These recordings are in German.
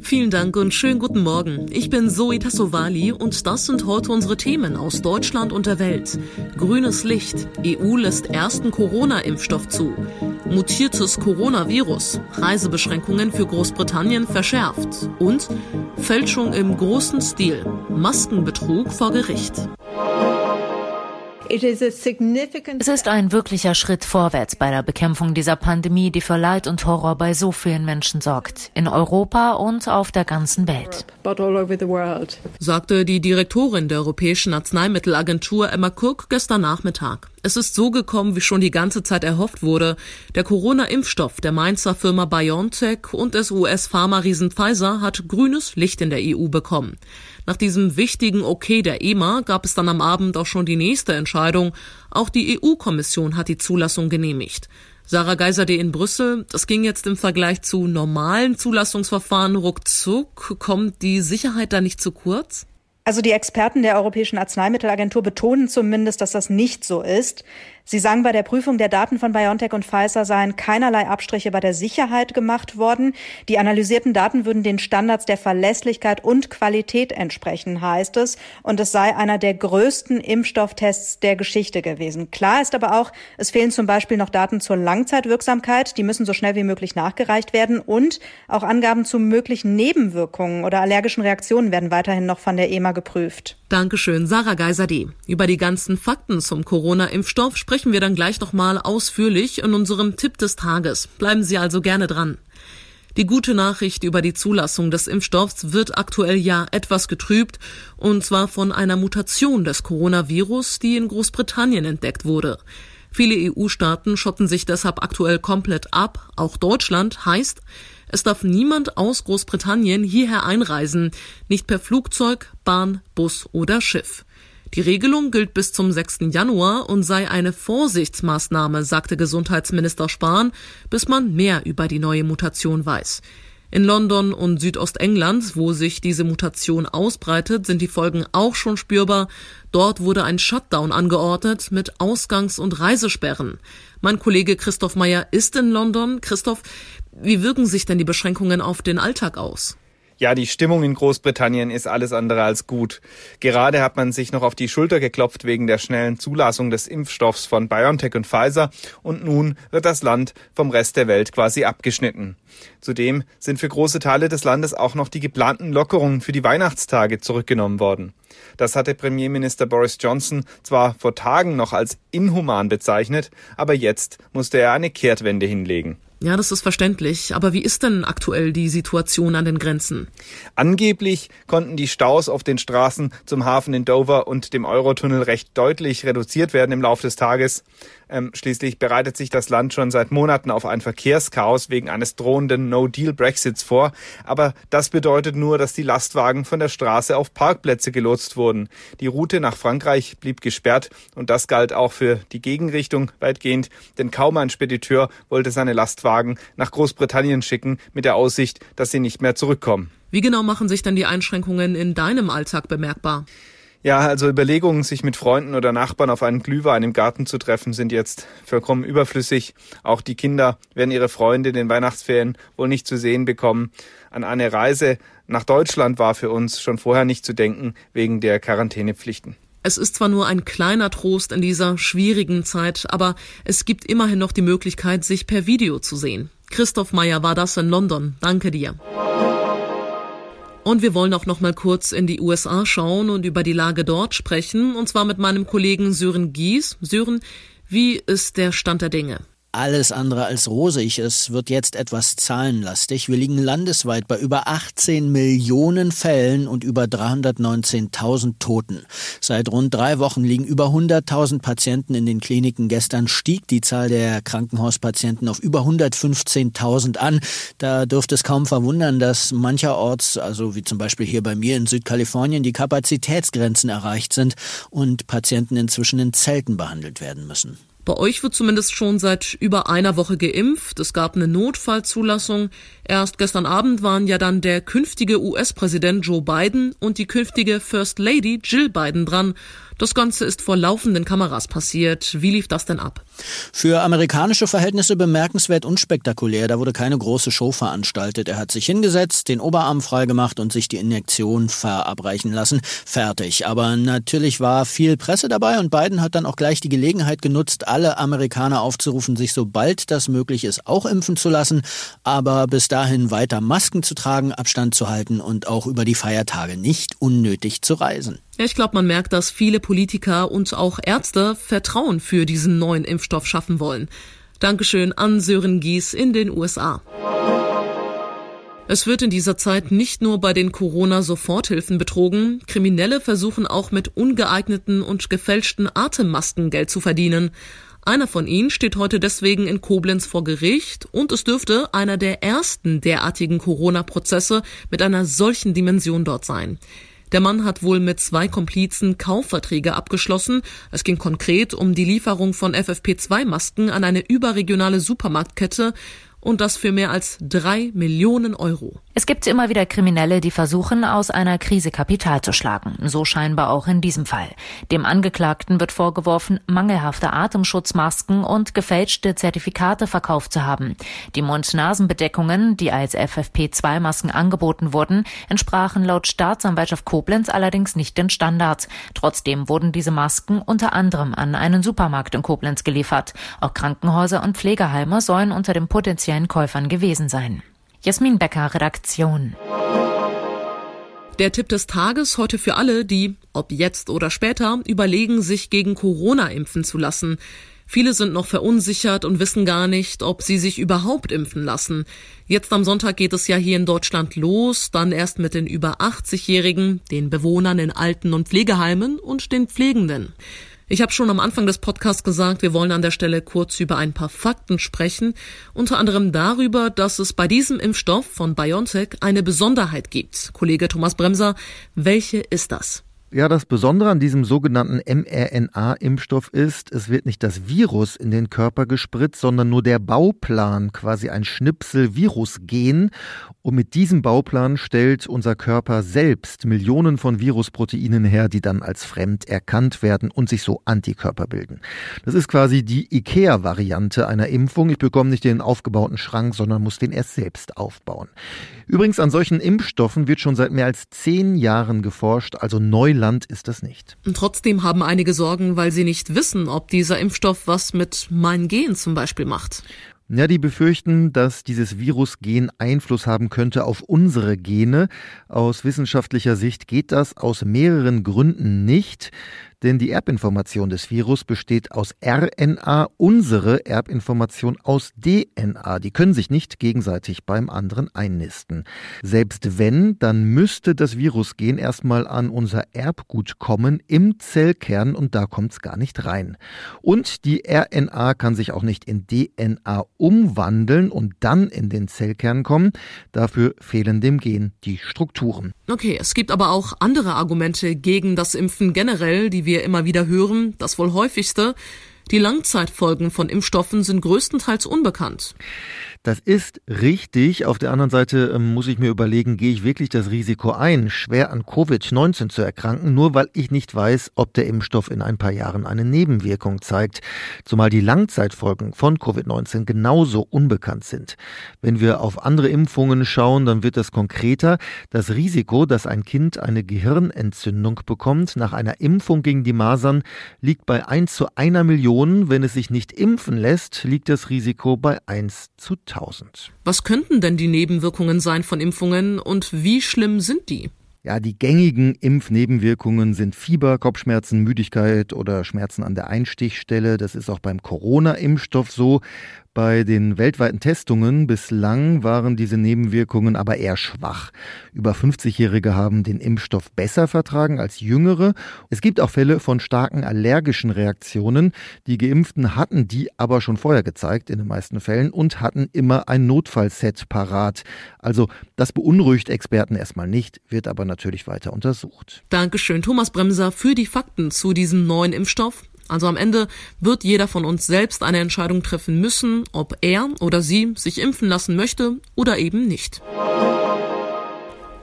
Vielen Dank und schönen guten Morgen. Ich bin Zoe Tassovali und das sind heute unsere Themen aus Deutschland und der Welt. Grünes Licht. EU lässt ersten Corona-Impfstoff zu. Mutiertes Coronavirus. Reisebeschränkungen für Großbritannien verschärft. Und Fälschung im großen Stil. Maskenbetrug vor Gericht. Es ist ein wirklicher Schritt vorwärts bei der Bekämpfung dieser Pandemie, die für Leid und Horror bei so vielen Menschen sorgt, in Europa und auf der ganzen Welt. Sagte die Direktorin der Europäischen Arzneimittelagentur Emma Cook gestern Nachmittag. Es ist so gekommen, wie schon die ganze Zeit erhofft wurde. Der Corona-Impfstoff der Mainzer Firma BioNTech und des US-Pharma-Riesen Pfizer hat grünes Licht in der EU bekommen. Nach diesem wichtigen Okay der EMA gab es dann am Abend auch schon die nächste Entscheidung. Auch die EU-Kommission hat die Zulassung genehmigt. Sarah Geiserde in Brüssel, das ging jetzt im Vergleich zu normalen Zulassungsverfahren ruckzuck. Kommt die Sicherheit da nicht zu kurz? Also die Experten der Europäischen Arzneimittelagentur betonen zumindest, dass das nicht so ist. Sie sagen, bei der Prüfung der Daten von BioNTech und Pfizer seien keinerlei Abstriche bei der Sicherheit gemacht worden. Die analysierten Daten würden den Standards der Verlässlichkeit und Qualität entsprechen, heißt es. Und es sei einer der größten Impfstofftests der Geschichte gewesen. Klar ist aber auch, es fehlen zum Beispiel noch Daten zur Langzeitwirksamkeit. Die müssen so schnell wie möglich nachgereicht werden. Und auch Angaben zu möglichen Nebenwirkungen oder allergischen Reaktionen werden weiterhin noch von der EMA geprüft. Dankeschön, Sarah Geiser-D. Über die ganzen Fakten zum Corona-Impfstoff wir dann gleich nochmal ausführlich in unserem Tipp des Tages. Bleiben Sie also gerne dran. Die gute Nachricht über die Zulassung des Impfstoffs wird aktuell ja etwas getrübt, und zwar von einer Mutation des Coronavirus, die in Großbritannien entdeckt wurde. Viele EU-Staaten schotten sich deshalb aktuell komplett ab, auch Deutschland heißt, es darf niemand aus Großbritannien hierher einreisen, nicht per Flugzeug, Bahn, Bus oder Schiff. Die Regelung gilt bis zum 6. Januar und sei eine Vorsichtsmaßnahme, sagte Gesundheitsminister Spahn, bis man mehr über die neue Mutation weiß. In London und Südostengland, wo sich diese Mutation ausbreitet, sind die Folgen auch schon spürbar. Dort wurde ein Shutdown angeordnet mit Ausgangs- und Reisesperren. Mein Kollege Christoph Meyer ist in London. Christoph, wie wirken sich denn die Beschränkungen auf den Alltag aus? Ja, die Stimmung in Großbritannien ist alles andere als gut. Gerade hat man sich noch auf die Schulter geklopft wegen der schnellen Zulassung des Impfstoffs von BioNTech und Pfizer und nun wird das Land vom Rest der Welt quasi abgeschnitten. Zudem sind für große Teile des Landes auch noch die geplanten Lockerungen für die Weihnachtstage zurückgenommen worden. Das hatte Premierminister Boris Johnson zwar vor Tagen noch als inhuman bezeichnet, aber jetzt musste er eine Kehrtwende hinlegen. Ja, das ist verständlich. Aber wie ist denn aktuell die Situation an den Grenzen? Angeblich konnten die Staus auf den Straßen zum Hafen in Dover und dem Eurotunnel recht deutlich reduziert werden im Laufe des Tages. Ähm, schließlich bereitet sich das Land schon seit Monaten auf ein Verkehrschaos wegen eines drohenden No-Deal-Brexits vor. Aber das bedeutet nur, dass die Lastwagen von der Straße auf Parkplätze gelotst wurden. Die Route nach Frankreich blieb gesperrt und das galt auch für die Gegenrichtung weitgehend, denn kaum ein Spediteur wollte seine Lastwagen nach Großbritannien schicken mit der Aussicht, dass sie nicht mehr zurückkommen. Wie genau machen sich denn die Einschränkungen in deinem Alltag bemerkbar? Ja, also Überlegungen, sich mit Freunden oder Nachbarn auf einen Glühwein im Garten zu treffen, sind jetzt vollkommen überflüssig. Auch die Kinder werden ihre Freunde in den Weihnachtsferien wohl nicht zu sehen bekommen. An eine Reise nach Deutschland war für uns schon vorher nicht zu denken, wegen der Quarantänepflichten. Es ist zwar nur ein kleiner Trost in dieser schwierigen Zeit, aber es gibt immerhin noch die Möglichkeit, sich per Video zu sehen. Christoph Meyer war das in London. Danke dir. Und wir wollen auch noch mal kurz in die USA schauen und über die Lage dort sprechen, und zwar mit meinem Kollegen Sören Gies. Sören, wie ist der Stand der Dinge? Alles andere als rosig. Es wird jetzt etwas zahlenlastig. Wir liegen landesweit bei über 18 Millionen Fällen und über 319.000 Toten. Seit rund drei Wochen liegen über 100.000 Patienten in den Kliniken. Gestern stieg die Zahl der Krankenhauspatienten auf über 115.000 an. Da dürfte es kaum verwundern, dass mancherorts, also wie zum Beispiel hier bei mir in Südkalifornien, die Kapazitätsgrenzen erreicht sind und Patienten inzwischen in Zelten behandelt werden müssen. Bei euch wird zumindest schon seit über einer Woche geimpft. Es gab eine Notfallzulassung. Erst gestern Abend waren ja dann der künftige US-Präsident Joe Biden und die künftige First Lady Jill Biden dran. Das Ganze ist vor laufenden Kameras passiert. Wie lief das denn ab? Für amerikanische Verhältnisse bemerkenswert unspektakulär. Da wurde keine große Show veranstaltet. Er hat sich hingesetzt, den Oberarm freigemacht und sich die Injektion verabreichen lassen. Fertig. Aber natürlich war viel Presse dabei und Biden hat dann auch gleich die Gelegenheit genutzt, alle Amerikaner aufzurufen, sich sobald das möglich ist, auch impfen zu lassen. Aber bis dahin weiter Masken zu tragen, Abstand zu halten und auch über die Feiertage nicht unnötig zu reisen. Ich glaube, man merkt, dass viele Politiker und auch Ärzte Vertrauen für diesen neuen Impfstoff schaffen wollen. Dankeschön an Sören Gies in den USA. Es wird in dieser Zeit nicht nur bei den Corona-Soforthilfen betrogen, Kriminelle versuchen auch mit ungeeigneten und gefälschten Atemmasken Geld zu verdienen. Einer von ihnen steht heute deswegen in Koblenz vor Gericht und es dürfte einer der ersten derartigen Corona-Prozesse mit einer solchen Dimension dort sein. Der Mann hat wohl mit zwei Komplizen Kaufverträge abgeschlossen. Es ging konkret um die Lieferung von FFP2-Masken an eine überregionale Supermarktkette und das für mehr als drei Millionen Euro. Es gibt immer wieder Kriminelle, die versuchen, aus einer Krise Kapital zu schlagen. So scheinbar auch in diesem Fall. Dem Angeklagten wird vorgeworfen, mangelhafte Atemschutzmasken und gefälschte Zertifikate verkauft zu haben. Die Mund-Nasen-Bedeckungen, die als FFP2-Masken angeboten wurden, entsprachen laut Staatsanwaltschaft Koblenz allerdings nicht den Standards. Trotzdem wurden diese Masken unter anderem an einen Supermarkt in Koblenz geliefert. Auch Krankenhäuser und Pflegeheime sollen unter den potenziellen Käufern gewesen sein. Jasmin Becker, Redaktion. Der Tipp des Tages heute für alle, die, ob jetzt oder später, überlegen, sich gegen Corona impfen zu lassen. Viele sind noch verunsichert und wissen gar nicht, ob sie sich überhaupt impfen lassen. Jetzt am Sonntag geht es ja hier in Deutschland los, dann erst mit den über 80-Jährigen, den Bewohnern in Alten- und Pflegeheimen und den Pflegenden. Ich habe schon am Anfang des Podcasts gesagt, wir wollen an der Stelle kurz über ein paar Fakten sprechen, unter anderem darüber, dass es bei diesem Impfstoff von BioNTech eine Besonderheit gibt. Kollege Thomas Bremser, welche ist das? Ja, das Besondere an diesem sogenannten mRNA-Impfstoff ist, es wird nicht das Virus in den Körper gespritzt, sondern nur der Bauplan, quasi ein Schnipsel Virusgen. Und mit diesem Bauplan stellt unser Körper selbst Millionen von Virusproteinen her, die dann als fremd erkannt werden und sich so Antikörper bilden. Das ist quasi die IKEA-Variante einer Impfung. Ich bekomme nicht den aufgebauten Schrank, sondern muss den erst selbst aufbauen. Übrigens, an solchen Impfstoffen wird schon seit mehr als zehn Jahren geforscht, also Neuland ist das nicht. Und trotzdem haben einige Sorgen, weil sie nicht wissen, ob dieser Impfstoff was mit meinen Gen zum Beispiel macht. Ja, die befürchten, dass dieses Virusgen Einfluss haben könnte auf unsere Gene. Aus wissenschaftlicher Sicht geht das aus mehreren Gründen nicht. Denn die Erbinformation des Virus besteht aus RNA, unsere Erbinformation aus DNA. Die können sich nicht gegenseitig beim anderen einnisten. Selbst wenn, dann müsste das Virusgen erstmal an unser Erbgut kommen im Zellkern und da kommt es gar nicht rein. Und die RNA kann sich auch nicht in DNA umwandeln und dann in den Zellkern kommen. Dafür fehlen dem Gen die Strukturen. Okay, es gibt aber auch andere Argumente gegen das Impfen generell, die wir wir immer wieder hören, das wohl häufigste, die Langzeitfolgen von Impfstoffen sind größtenteils unbekannt. Das ist richtig. Auf der anderen Seite ähm, muss ich mir überlegen, gehe ich wirklich das Risiko ein, schwer an Covid-19 zu erkranken, nur weil ich nicht weiß, ob der Impfstoff in ein paar Jahren eine Nebenwirkung zeigt. Zumal die Langzeitfolgen von Covid-19 genauso unbekannt sind. Wenn wir auf andere Impfungen schauen, dann wird das konkreter. Das Risiko, dass ein Kind eine Gehirnentzündung bekommt nach einer Impfung gegen die Masern, liegt bei 1 zu einer Million. Wenn es sich nicht impfen lässt, liegt das Risiko bei 1 zu 1000. Was könnten denn die Nebenwirkungen sein von Impfungen und wie schlimm sind die? Ja, die gängigen Impfnebenwirkungen sind Fieber, Kopfschmerzen, Müdigkeit oder Schmerzen an der Einstichstelle. Das ist auch beim Corona-Impfstoff so. Bei den weltweiten Testungen bislang waren diese Nebenwirkungen aber eher schwach. Über 50-Jährige haben den Impfstoff besser vertragen als Jüngere. Es gibt auch Fälle von starken allergischen Reaktionen. Die Geimpften hatten die aber schon vorher gezeigt, in den meisten Fällen, und hatten immer ein Notfallset parat. Also das beunruhigt Experten erstmal nicht, wird aber natürlich weiter untersucht. Dankeschön, Thomas Bremser, für die Fakten zu diesem neuen Impfstoff. Also am Ende wird jeder von uns selbst eine Entscheidung treffen müssen, ob er oder sie sich impfen lassen möchte oder eben nicht.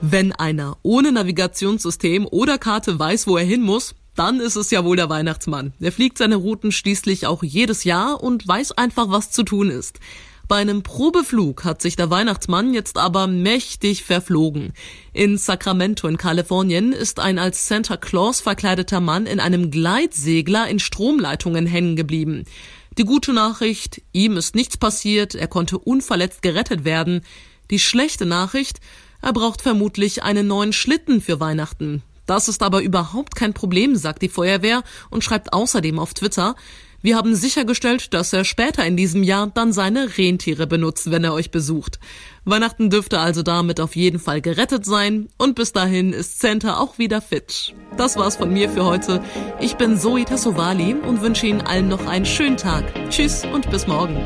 Wenn einer ohne Navigationssystem oder Karte weiß, wo er hin muss, dann ist es ja wohl der Weihnachtsmann. Er fliegt seine Routen schließlich auch jedes Jahr und weiß einfach, was zu tun ist. Bei einem Probeflug hat sich der Weihnachtsmann jetzt aber mächtig verflogen. In Sacramento in Kalifornien ist ein als Santa Claus verkleideter Mann in einem Gleitsegler in Stromleitungen hängen geblieben. Die gute Nachricht, ihm ist nichts passiert, er konnte unverletzt gerettet werden. Die schlechte Nachricht, er braucht vermutlich einen neuen Schlitten für Weihnachten. Das ist aber überhaupt kein Problem, sagt die Feuerwehr und schreibt außerdem auf Twitter, wir haben sichergestellt, dass er später in diesem Jahr dann seine Rentiere benutzt, wenn er euch besucht. Weihnachten dürfte also damit auf jeden Fall gerettet sein und bis dahin ist Santa auch wieder fit. Das war's von mir für heute. Ich bin Zoe Tassovali und wünsche Ihnen allen noch einen schönen Tag. Tschüss und bis morgen.